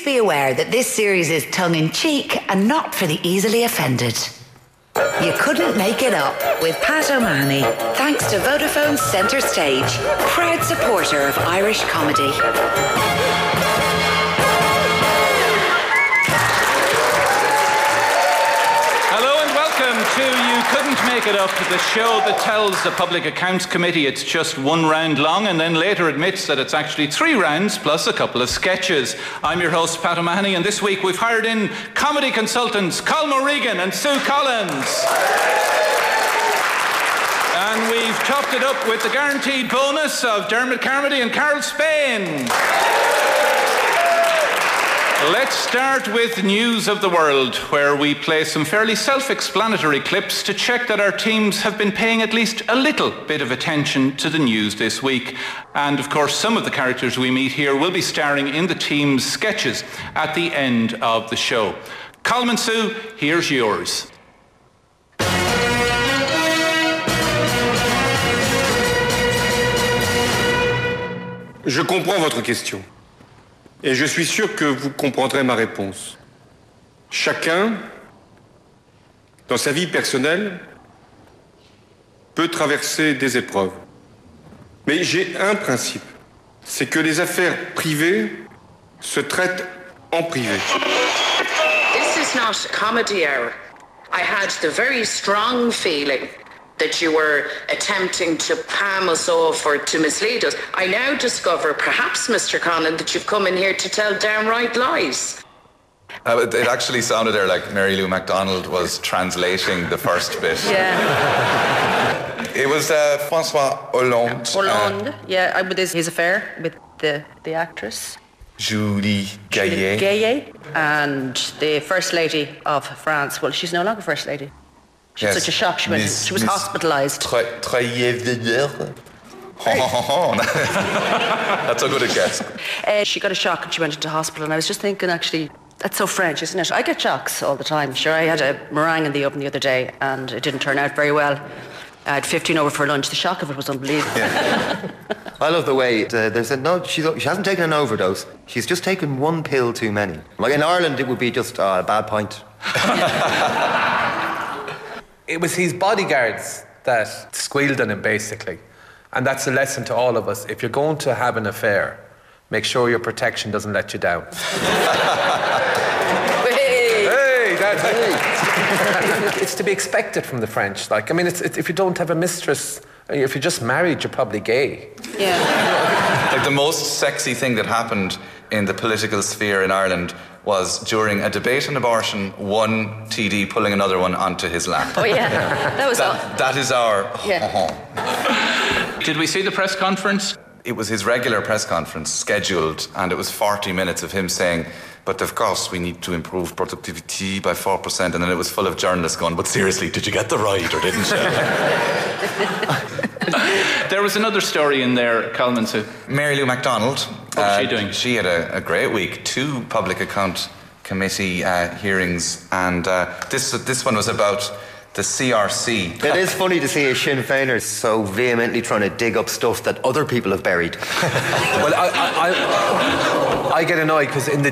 Please be aware that this series is tongue in cheek and not for the easily offended. You couldn't make it up with Pat O'Mahony, thanks to Vodafone's Centre Stage, proud supporter of Irish comedy. Couldn't Make It Up, to the show that tells the Public Accounts Committee it's just one round long and then later admits that it's actually three rounds plus a couple of sketches. I'm your host, Pat O'Mahony, and this week we've hired in comedy consultants Colm O'Regan and Sue Collins. And we've topped it up with the guaranteed bonus of Dermot Carmody and Carol Spain. Let's start with news of the world, where we play some fairly self explanatory clips to check that our teams have been paying at least a little bit of attention to the news this week. And of course, some of the characters we meet here will be starring in the team's sketches at the end of the show. Colm and Sue, here's yours. Je comprends votre question. Et je suis sûr que vous comprendrez ma réponse. Chacun, dans sa vie personnelle, peut traverser des épreuves. Mais j'ai un principe, c'est que les affaires privées se traitent en privé. That you were attempting to palm us off or to mislead us. I now discover, perhaps, Mr. Connon, that you've come in here to tell downright lies. Uh, it, it actually sounded there like Mary Lou McDonald was translating the first bit. Yeah. It was uh, Francois Hollande. Hollande. yeah, I- with his, his affair with the, the actress. Julie Gayet. Gayet. And the First Lady of France. Well, she's no longer First Lady. She had Yes. such a shock. She, went, Miss- she was Miss hospitalised. Tre- Treillet. That's a good guess. Uh, she got a shock and she went into hospital. And I was just thinking, actually, that's so French, isn't it? I get shocks all the time. Sure, I had a meringue in the oven the other day and it didn't turn out very well. I had 15 over for lunch. The shock of it was unbelievable. I love the way uh, they said no. She's, she hasn't taken an overdose. She's just taken one pill too many. Like in Ireland, it would be just uh, a bad pint. it was his bodyguards that squealed on him basically. And that's a lesson to all of us. If you're going to have an affair, make sure your protection doesn't let you down. hey, that's it's to be expected from the French. Like, I mean, it's, it's, if you don't have a mistress, if you're just married, you're probably gay. Yeah. Like the most sexy thing that happened in the political sphere in Ireland was during a debate on abortion, one TD pulling another one onto his lap. Oh, yeah. That was all. That, that is our. Yeah. Did we see the press conference? It was his regular press conference scheduled, and it was 40 minutes of him saying, but of course, we need to improve productivity by 4%. And then it was full of journalists going, but seriously, did you get the right or didn't you? There was another story in there, Colm and Sue. Mary Lou McDonald. What was she doing? She had a, a great week. Two public account committee uh, hearings, and uh, this this one was about the CRC. It is funny to see a Sinn Féiner so vehemently trying to dig up stuff that other people have buried. Well, I, I, I, I get annoyed because in the